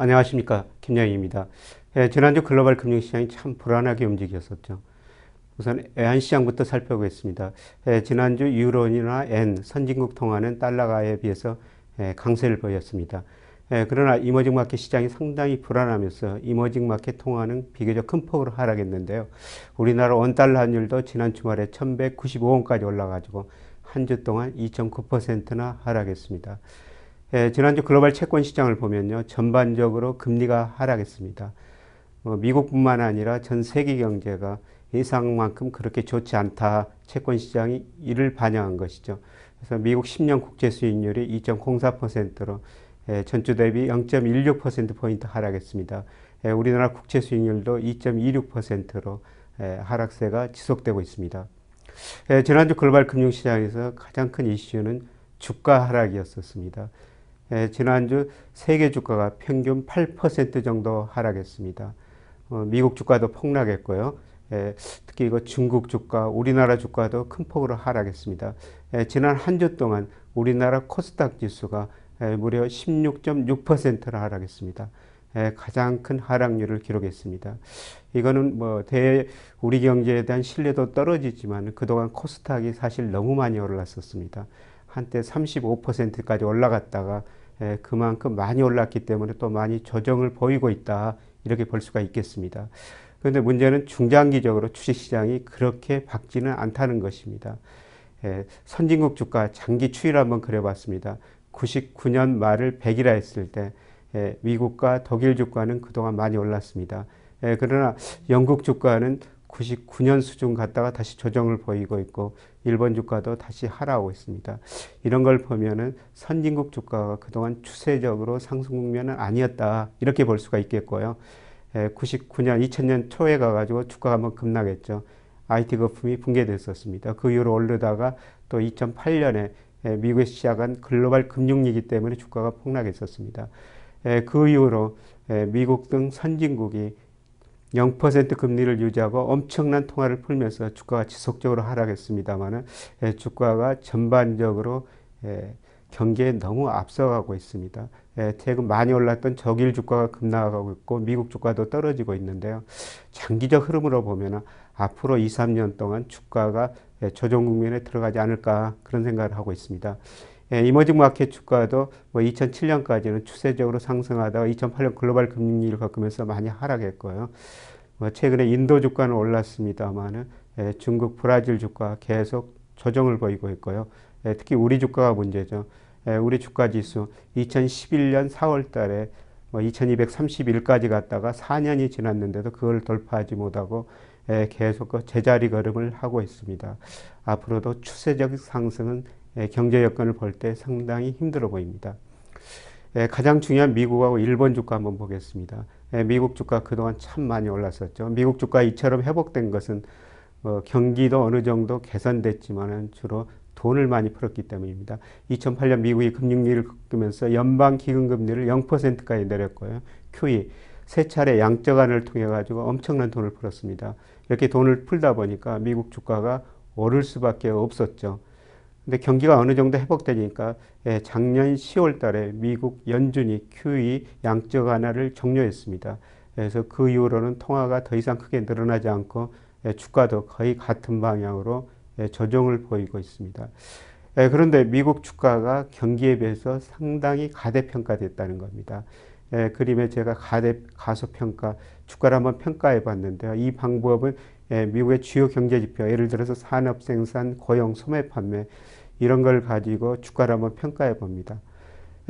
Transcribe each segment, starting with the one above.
안녕하십니까 김영희입니다. 예, 지난주 글로벌 금융시장이 참 불안하게 움직였었죠. 우선 외환시장부터 살펴보겠습니다. 예, 지난주 유로나 엔 선진국 통화는 달러화에 비해서 예, 강세를 보였습니다. 예, 그러나 emerging market 시장이 상당히 불안하면서 emerging market 통화는 비교적 큰 폭으로 하락했는데요. 우리나라 원달러 환율도 지난 주말에 1195원까지 올라가지고 한 주 동안 2.9%나 하락했습니다. 예, 지난주 글로벌 채권 시장을 보면요. 전반적으로 금리가 하락했습니다. 어, 미국뿐만 아니라 전 세계 경제가 예상만큼 그렇게 좋지 않다. 채권 시장이 이를 반영한 것이죠. 그래서 미국 10년 국채 수익률이 2.04%로 예, 전주 대비 0.16%포인트 하락했습니다. 예, 우리나라 국채 수익률도 2.26%로 예, 하락세가 지속되고 있습니다. 예, 지난주 글로벌 금융시장에서 가장 큰 이슈는 주가 하락이었었습니다. 예, 지난주 세계 주가가 평균 8% 정도 하락했습니다. 어, 미국 주가도 폭락했고요. 예, 특히 이거 중국 주가, 우리나라 주가도 큰 폭으로 하락했습니다. 예, 지난 한 주 동안 우리나라 코스닥 지수가 예, 무려 16.6%나 하락했습니다. 예, 가장 큰 하락률을 기록했습니다. 이거는 뭐 대 우리 경제에 대한 신뢰도 떨어지지만 그동안 코스닥이 사실 너무 많이 올랐었습니다. 한때 35%까지 올라갔다가 예, 그만큼 많이 올랐기 때문에 또 많이 조정을 보이고 있다. 이렇게 볼 수가 있겠습니다. 그런데 문제는 중장기적으로 주식시장이 그렇게 밝지는 않다는 것입니다. 예, 선진국 주가 장기 추이를 한번 그려봤습니다. 99년 말을 100이라 했을 때 예, 미국과 독일 주가는 그동안 많이 올랐습니다. 예, 그러나 영국 주가는 99년 수준 갔다가 다시 조정을 보이고 있고 일본 주가도 다시 하락하고 있습니다. 이런 걸 보면은 선진국 주가가 그동안 추세적으로 상승 국면은 아니었다 이렇게 볼 수가 있겠고요. 99년 2000년 초에 가가지고 주가가 한번 급락했죠. IT 거품이 붕괴됐었습니다. 그 이후로 오르다가 또 2008년에 미국에서 시작한 글로벌 금융위기 때문에 주가가 폭락했었습니다. 그 이후로 미국 등 선진국이 0% 금리를 유지하고 엄청난 통화를 풀면서 주가가 지속적으로 하락했습니다만은 예, 주가가 전반적으로 예, 경기에 너무 앞서가고 있습니다. 예, 최근 많이 올랐던 적일 주가가 급락하고 있고 미국 주가도 떨어지고 있는데요. 장기적 흐름으로 보면 앞으로 2, 3년 동안 주가가 조정 국면에 들어가지 않을까 그런 생각을 하고 있습니다. 이머징 마켓 주가도 뭐 2007년까지는 추세적으로 상승하다가 2008년 글로벌 금융위기를 겪으면서 많이 하락했고요. 뭐 최근에 인도 주가는 올랐습니다만은 중국, 브라질 주가 계속 조정을 보이고 있고요. 특히 우리 주가가 문제죠. 우리 주가 지수 2011년 4월 달에 뭐 2231까지 갔다가 4년이 지났는데도 그걸 돌파하지 못하고 계속 그 제자리 걸음을 하고 있습니다. 앞으로도 추세적 상승은 경제 여건을 볼 때 상당히 힘들어 보입니다. 가장 중요한 미국하고 일본 주가 한번 보겠습니다. 미국 주가 그동안 참 많이 올랐었죠. 미국 주가 이처럼 회복된 것은 어, 경기도 어느 정도 개선됐지만 주로 돈을 많이 풀었기 때문입니다. 2008년 미국이 금융위기를 겪으면서 연방 기금금리를 0%까지 내렸고요. QE 세 차례 양적안을 통해 가지고 엄청난 돈을 풀었습니다. 이렇게 돈을 풀다 보니까 미국 주가가 오를 수밖에 없었죠. 근데 경기가 어느 정도 회복되니까 예, 작년 10월 달에 미국 연준이 QE 양적 완화를 종료했습니다. 그래서 그 이후로는 통화가 더 이상 크게 늘어나지 않고 예, 주가도 거의 같은 방향으로 예, 조정을 보이고 있습니다. 그런데 미국 주가가 경기에 비해서 상당히 가대평가됐다는 겁니다. 그림에 제가 가대 가소평가 주가를 한번 평가해 봤는데요. 이 방법은 미국의 주요 경제 지표, 예를 들어서 산업 생산, 고용, 소매 판매 이런 걸 가지고 주가를 한번 평가해 봅니다.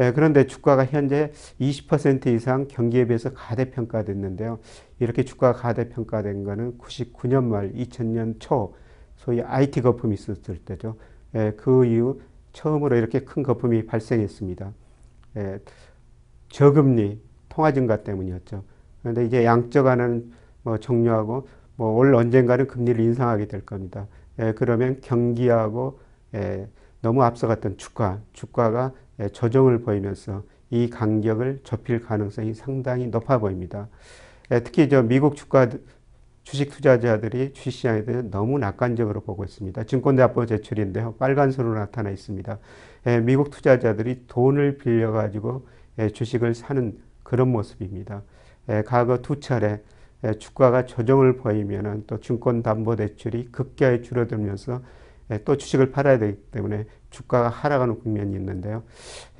예, 그런데 주가가 현재 20% 이상 경기에 비해서 가대평가됐는데요. 이렇게 주가가 가대평가된 거는 99년 말 2000년 초 소위 IT 거품이 있었을 때죠. 예, 그 이후 처음으로 이렇게 큰 거품이 발생했습니다. 예, 저금리 통화 증가 때문이었죠. 그런데 이제 양적 완화는 뭐 종료하고 뭐 올 언젠가는 금리를 인상하게 될 겁니다. 예, 그러면 경기하고 예, 너무 앞서갔던 주가, 주가가 예, 조정을 보이면서 이 간격을 좁힐 가능성이 상당히 높아 보입니다. 예, 특히 저 미국 주가 주식 투자자들이 주식시장에 대해 너무 낙관적으로 보고 있습니다. 증권대납보 제출인데요. 빨간 선으로 나타나 있습니다. 예, 미국 투자자들이 돈을 빌려가지고 주식을 사는 그런 모습입니다. 에, 과거 두 차례 에, 주가가 조정을 보이면은 또 증권담보대출이 급격히 줄어들면서 에, 또 주식을 팔아야 되기 때문에 주가가 하락하는 국면이 있는데요.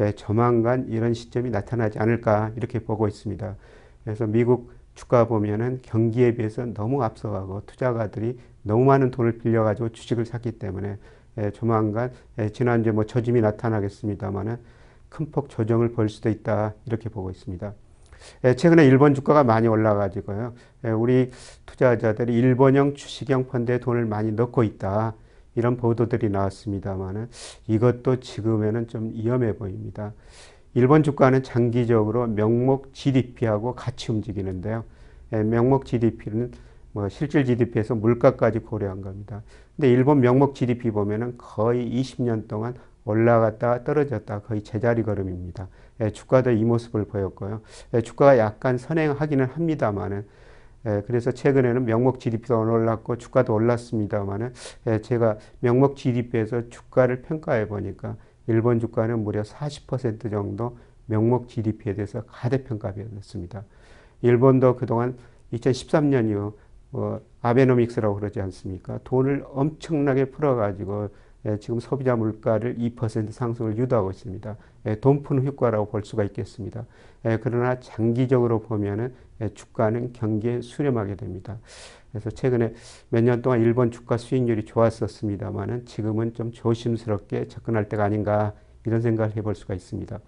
에, 조만간 이런 시점이 나타나지 않을까 이렇게 보고 있습니다. 그래서 미국 주가 보면은 경기에 비해서 너무 앞서가고 투자가들이 너무 많은 돈을 빌려가지고 주식을 샀기 때문에 에, 조만간 에, 지난주에 뭐 저짐이 나타나겠습니다만은 큰 폭 조정을 볼 수도 있다 이렇게 보고 있습니다. 에, 최근에 일본 주가가 많이 올라가지고요. 에, 우리 투자자들이 일본형 주식형 펀드에 돈을 많이 넣고 있다. 이런 보도들이 나왔습니다만은 이것도 지금에는 좀 위험해 보입니다. 일본 주가는 장기적으로 명목 GDP하고 같이 움직이는데요. 예, 명목 GDP는 뭐 실질 GDP에서 물가까지 고려한 겁니다. 근데 일본 명목 GDP 보면은 거의 20년 동안 올라갔다 떨어졌다 거의 제자리 걸음입니다. 예, 주가도 이 모습을 보였고요. 예, 주가가 약간 선행하기는 합니다만은 예, 그래서 최근에는 명목 GDP도 올랐고 주가도 올랐습니다만은 예, 제가 명목 GDP에서 주가를 평가해 보니까 일본 주가는 무려 40% 정도 명목 GDP에 대해서 가대평가되었습니다. 일본도 그동안 2013년 이후 뭐 아베노믹스라고 그러지 않습니까? 돈을 엄청나게 풀어가지고 예, 지금 소비자 물가를 2% 상승을 유도하고 있습니다. 예, 돈 푸는 효과라고 볼 수가 있겠습니다. 예, 그러나 장기적으로 보면은 예, 주가는 경기에 수렴하게 됩니다. 그래서 최근에 몇 년 동안 일본 주가 수익률이 좋았었습니다만은 지금은 좀 조심스럽게 접근할 때가 아닌가 이런 생각을 해볼 수가 있습니다.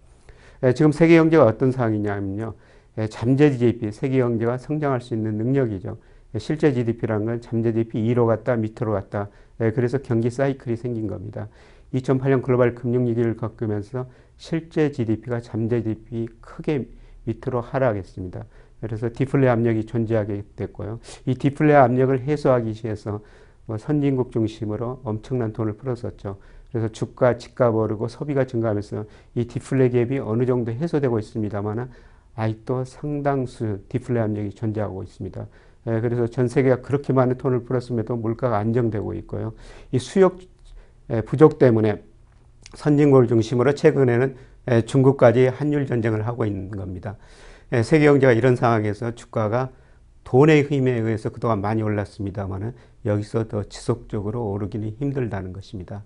예, 지금 세계 경제가 어떤 상황이냐면요. 예, 잠재 GDP, 세계 경제가 성장할 수 있는 능력이죠. 예, 실제 GDP라는 건 잠재 GDP 2로 갔다 밑으로 갔다. 예, 그래서 경기 사이클이 생긴 겁니다. 2008년 글로벌 금융위기를 겪으면서 실제 GDP가 잠재 GDP 크게 밑으로 하락했습니다. 그래서 디플레 압력이 존재하게 됐고요. 이 디플레 압력을 해소하기 위해서 뭐 선진국 중심으로 엄청난 돈을 풀었었죠. 그래서 주가, 집값 오르고 소비가 증가하면서 이 디플레 갭이 어느 정도 해소되고 있습니다만 아직도 상당수 디플레 압력이 존재하고 있습니다. 예, 그래서 전 세계가 그렇게 많은 돈을 풀었음에도 물가가 안정되고 있고요. 이 수요 예, 부족 때문에 선진국을 중심으로 최근에는 예, 중국까지 한율 전쟁을 하고 있는 겁니다. 예, 세계 경제가 이런 상황에서 주가가 돈의 힘에 의해서 그동안 많이 올랐습니다만은 여기서 더 지속적으로 오르기는 힘들다는 것입니다.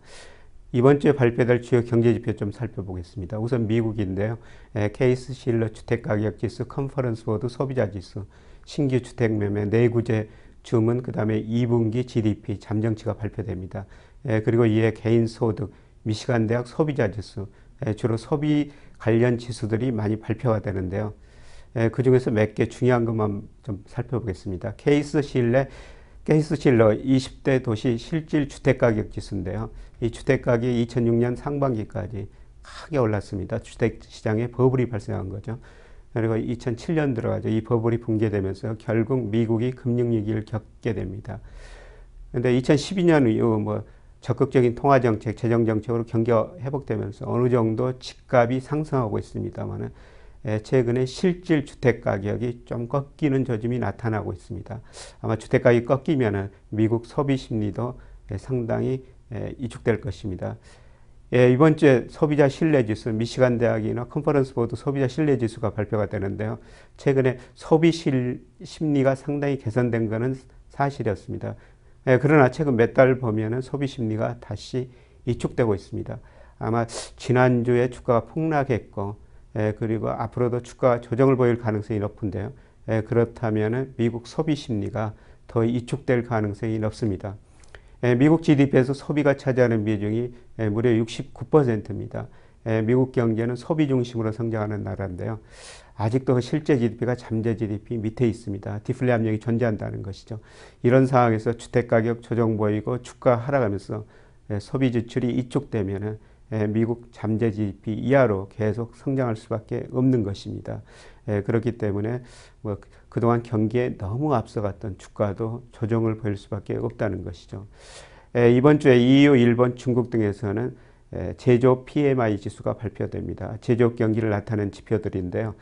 이번 주에 발표될 주요 경제 지표 좀 살펴보겠습니다. 우선 미국인데요. 예, 케이스 실러 주택가격 지수, 컨퍼런스 보드 소비자 지수, 신규 주택 매매, 내구재 주문, 그 다음에 2분기 GDP 잠정치가 발표됩니다. 예, 그리고 이외에 개인 소득, 미시간 대학 소비자 지수, 예, 주로 소비 관련 지수들이 많이 발표가 되는데요. 예, 그 중에서 몇 개 중요한 것만 좀 살펴보겠습니다. 케이스 실러 케이스 실러 20대 도시 실질 주택가격 지수인데요. 이 주택가격이 2006년 상반기까지 크게 올랐습니다. 주택시장에 버블이 발생한 거죠. 그리고 2007년 들어가죠. 이 버블이 붕괴되면서 결국 미국이 금융위기를 겪게 됩니다. 근데 2012년 이후 뭐 적극적인 통화 정책, 재정 정책으로 경기가 회복되면서 어느 정도 집값이 상승하고 있습니다만은 최근에 실질 주택 가격이 좀 꺾이는 조짐이 나타나고 있습니다. 아마 주택 가격이 꺾이면은 미국 소비 심리도 상당히 이축될 것입니다. 예, 이번 주에 소비자 신뢰 지수, 미시간 대학이나 컨퍼런스 보드 소비자 신뢰 지수가 발표가 되는데요. 최근에 소비 실, 심리가 상당히 개선된 것은 사실이었습니다. 예, 그러나 최근 몇 달 보면은 소비 심리가 다시 이축되고 있습니다. 아마 지난주에 주가가 폭락했고, 예, 그리고 앞으로도 주가 조정을 보일 가능성이 높은데요. 예, 그렇다면 미국 소비 심리가 더 이축될 가능성이 높습니다. 예, 미국 GDP에서 소비가 차지하는 비중이 예, 무려 69%입니다. 예, 미국 경제는 소비 중심으로 성장하는 나라인데요. 아직도 실제 GDP가 잠재 GDP 밑에 있습니다. 디플레 압력이 존재한다는 것이죠. 이런 상황에서 주택가격 조정 보이고 주가 하락하면서 예, 소비 지출이 이축되면은 예, 미국 잠재 GDP 이하로 계속 성장할 수밖에 없는 것입니다. 예, 그렇기 때문에 뭐 그동안 경기에 너무 앞서갔던 주가도 조정을 보일 수밖에 없다는 것이죠. 예, 이번 주에 EU, 일본, 중국 등에서는 제조 PMI 지수가 발표됩니다. 제조 경기를 나타낸 지표들인데요.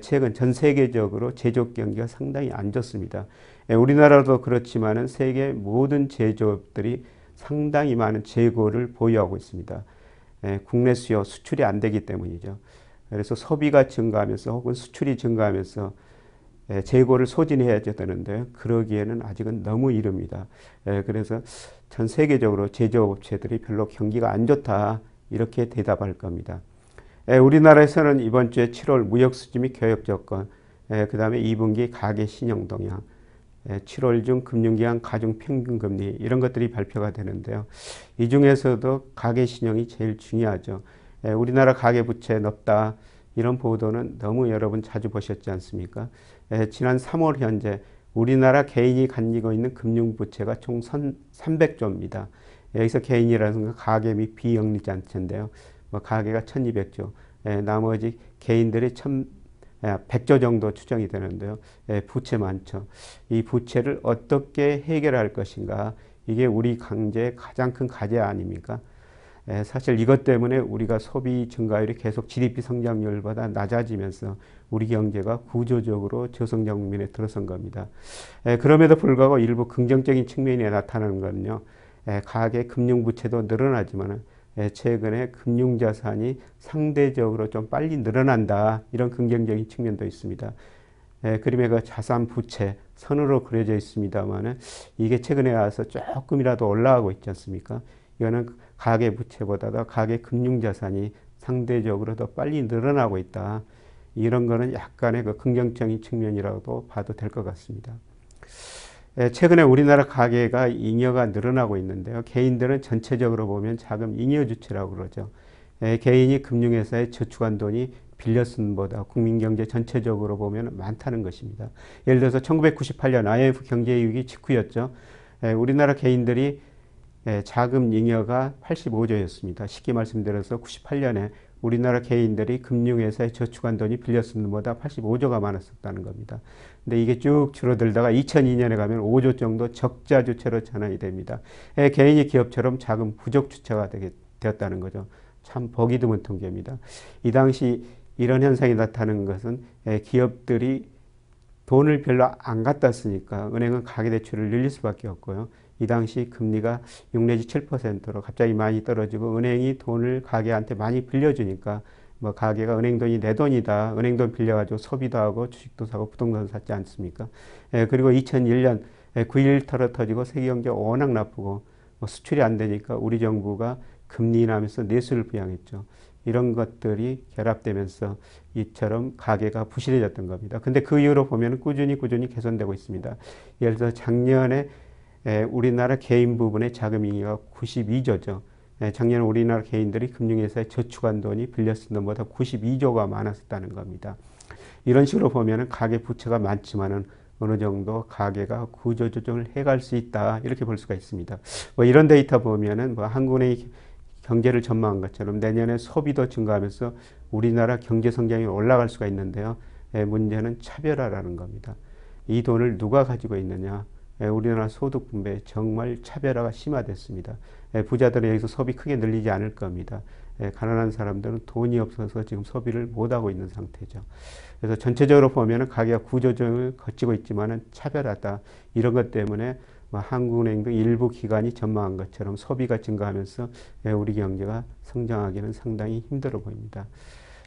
최근 전 세계적으로 제조 경기가 상당히 안 좋습니다. 우리나라도 그렇지만은 세계 모든 제조업들이 상당히 많은 재고를 보유하고 있습니다. 예, 국내 수요, 수출이 안 되기 때문이죠. 그래서 소비가 증가하면서 혹은 수출이 증가하면서 예, 재고를 소진해야 되는데 그러기에는 아직은 너무 이릅니다. 예, 그래서 전 세계적으로 제조업체들이 별로 경기가 안 좋다 이렇게 대답할 겁니다. 예, 우리나라에서는 이번 주에 7월 무역 수지 및 교역 조건, 그 다음에 2분기 가계 신용 동향, 7월 중 금융기관 가중 평균 금리 이런 것들이 발표가 되는데요. 이 중에서도 가계 신용이 제일 중요하죠. 우리나라 가계 부채 높다 이런 보도는 너무 여러분 자주 보셨지 않습니까? 지난 3월 현재 우리나라 개인이 가지고 있는 금융부채가 총 300조입니다. 여기서 개인이라는 건 가계 및 비영리자체인데요. 뭐 가계가 1200조, 나머지 개인들이 100조 정도 추정이 되는데요. 부채 많죠. 이 부채를 어떻게 해결할 것인가. 이게 우리 강제의 가장 큰 과제 아닙니까? 사실 이것 때문에 우리가 소비 증가율이 계속 GDP 성장률보다 낮아지면서 우리 경제가 구조적으로 저성장 국면에 들어선 겁니다. 그럼에도 불구하고 일부 긍정적인 측면이 나타나는 것은요. 가계 금융부채도 늘어나지만 최근에 금융자산이 상대적으로 좀 빨리 늘어난다 이런 긍정적인 측면도 있습니다. 그림에 그 자산 부채 선으로 그려져 있습니다만 이게 최근에 와서 조금이라도 올라가고 있지 않습니까? 이거는 가계 부채보다도 가계 금융자산이 상대적으로 더 빨리 늘어나고 있다. 이런 거는 약간의 그 긍정적인 측면이라고도 봐도 될 것 같습니다. 최근에 우리나라 가계가 잉여가 늘어나고 있는데요. 개인들은 전체적으로 보면 자금 잉여 주체라고 그러죠. 개인이 금융회사에 저축한 돈이 빌려 쓴 보다 국민 경제 전체적으로 보면 많다는 것입니다. 예를 들어서 1998년 IMF 경제 위기 직후였죠. 우리나라 개인들이 자금 잉여가 85조였습니다. 쉽게 말씀드려서 98년에 우리나라 개인들이 금융회사에 저축한 돈이 빌려 쓴 것보다 85조가 많았었다는 겁니다. 근데 이게 쭉 줄어들다가 2002년에 가면 5조 정도 적자 주체로 전환이 됩니다. 개인이 기업처럼 자금 부족 주체가 되게 되었다는 거죠. 참 보기 드문 통계입니다. 이 당시 이런 현상이 나타나는 것은 기업들이 돈을 별로 안 갖다 쓰니까 은행은 가계대출을 늘릴 수밖에 없고요. 이 당시 금리가 6 내지 7%로 갑자기 많이 떨어지고 은행이 돈을 가게한테 많이 빌려주니까 뭐 가게가 은행 돈이 내 돈이다. 은행 돈 빌려가지고 소비도 하고 주식도 사고 부동산 샀지 않습니까? 예, 그리고 2001년 9.1 털어 터지고 세계 경제 워낙 나쁘고 뭐 수출이 안 되니까 우리 정부가 금리 인하하면서 내수를 부양했죠. 이런 것들이 결합되면서 이처럼 가게가 부실해졌던 겁니다. 근데 그 이후로 보면 꾸준히 꾸준히 개선되고 있습니다. 예를 들어 작년에 우리나라 개인 부분의 자금 잉여가 92조죠. 작년 우리나라 개인들이 금융회사에 저축한 돈이 빌려 쓴 돈보다 92조가 많았었다는 겁니다. 이런 식으로 보면 가계 부채가 많지만은 어느 정도 가계가 구조 조정을 해갈 수 있다 이렇게 볼 수가 있습니다. 뭐 이런 데이터 보면은 뭐 한국의 경제를 전망한 것처럼 내년에 소비도 증가하면서 우리나라 경제 성장이 올라갈 수가 있는데요. 문제는 차별화라는 겁니다. 이 돈을 누가 가지고 있느냐? 예, 우리나라 소득 분배 정말 차별화가 심화됐습니다. 예, 부자들은 여기서 소비 크게 늘리지 않을 겁니다. 예, 가난한 사람들은 돈이 없어서 지금 소비를 못하고 있는 상태죠. 그래서 전체적으로 보면 가계가 구조조정을 거치고 있지만 차별하다. 이런 것 때문에 뭐 한국은행 등 일부 기관이 전망한 것처럼 소비가 증가하면서 우리 경제가 성장하기는 상당히 힘들어 보입니다.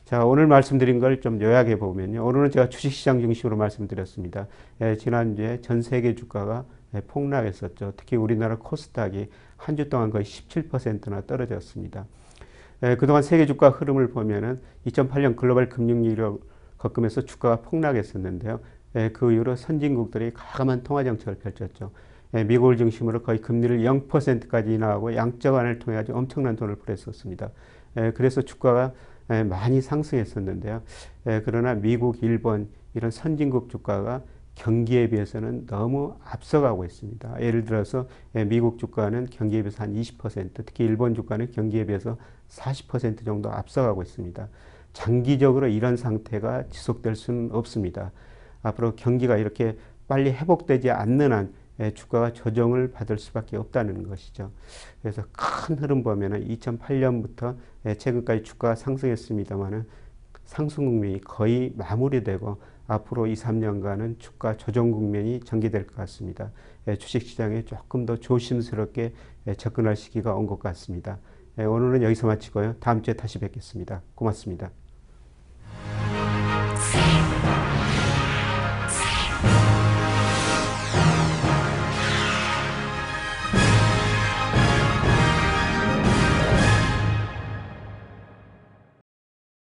자, 오늘 말씀드린 걸 좀 요약해 보면요. 오늘은 제가 주식시장 중심으로 말씀드렸습니다. 예, 지난주에 전 세계 주가가 예, 폭락했었죠. 특히 우리나라 코스닥이 한 주 동안 거의 17%나 떨어졌습니다. 예, 그동안 세계 주가 흐름을 보면은 2008년 글로벌 금융위기를 겪으면서 주가가 폭락했었는데요. 예, 그 이후로 선진국들이 가감한 통화 정책을 펼쳤죠. 예, 미국을 중심으로 거의 금리를 0%까지 인하하고 양적 완을 통해 아주 엄청난 돈을 풀었었습니다. 예, 그래서 주가가 예, 많이 상승했었는데요. 예, 그러나 미국, 일본 이런 선진국 주가가 경기에 비해서는 너무 앞서가고 있습니다. 예를 들어서 예, 미국 주가는 경기에 비해서 한 20%, 특히 일본 주가는 경기에 비해서 40% 정도 앞서가고 있습니다. 장기적으로 이런 상태가 지속될 수는 없습니다. 앞으로 경기가 이렇게 빨리 회복되지 않는 한 예, 주가가 조정을 받을 수밖에 없다는 것이죠. 그래서 큰 흐름 보면은 2008년부터 예, 최근까지 주가가 상승했습니다만은 상승 국면이 거의 마무리되고 앞으로 2, 3년간은 주가 조정 국면이 전개될 것 같습니다. 예, 주식 시장에 조금 더 조심스럽게 접근할 시기가 온 것 같습니다. 오늘은 여기서 마치고요. 다음 주에 다시 뵙겠습니다. 고맙습니다. Say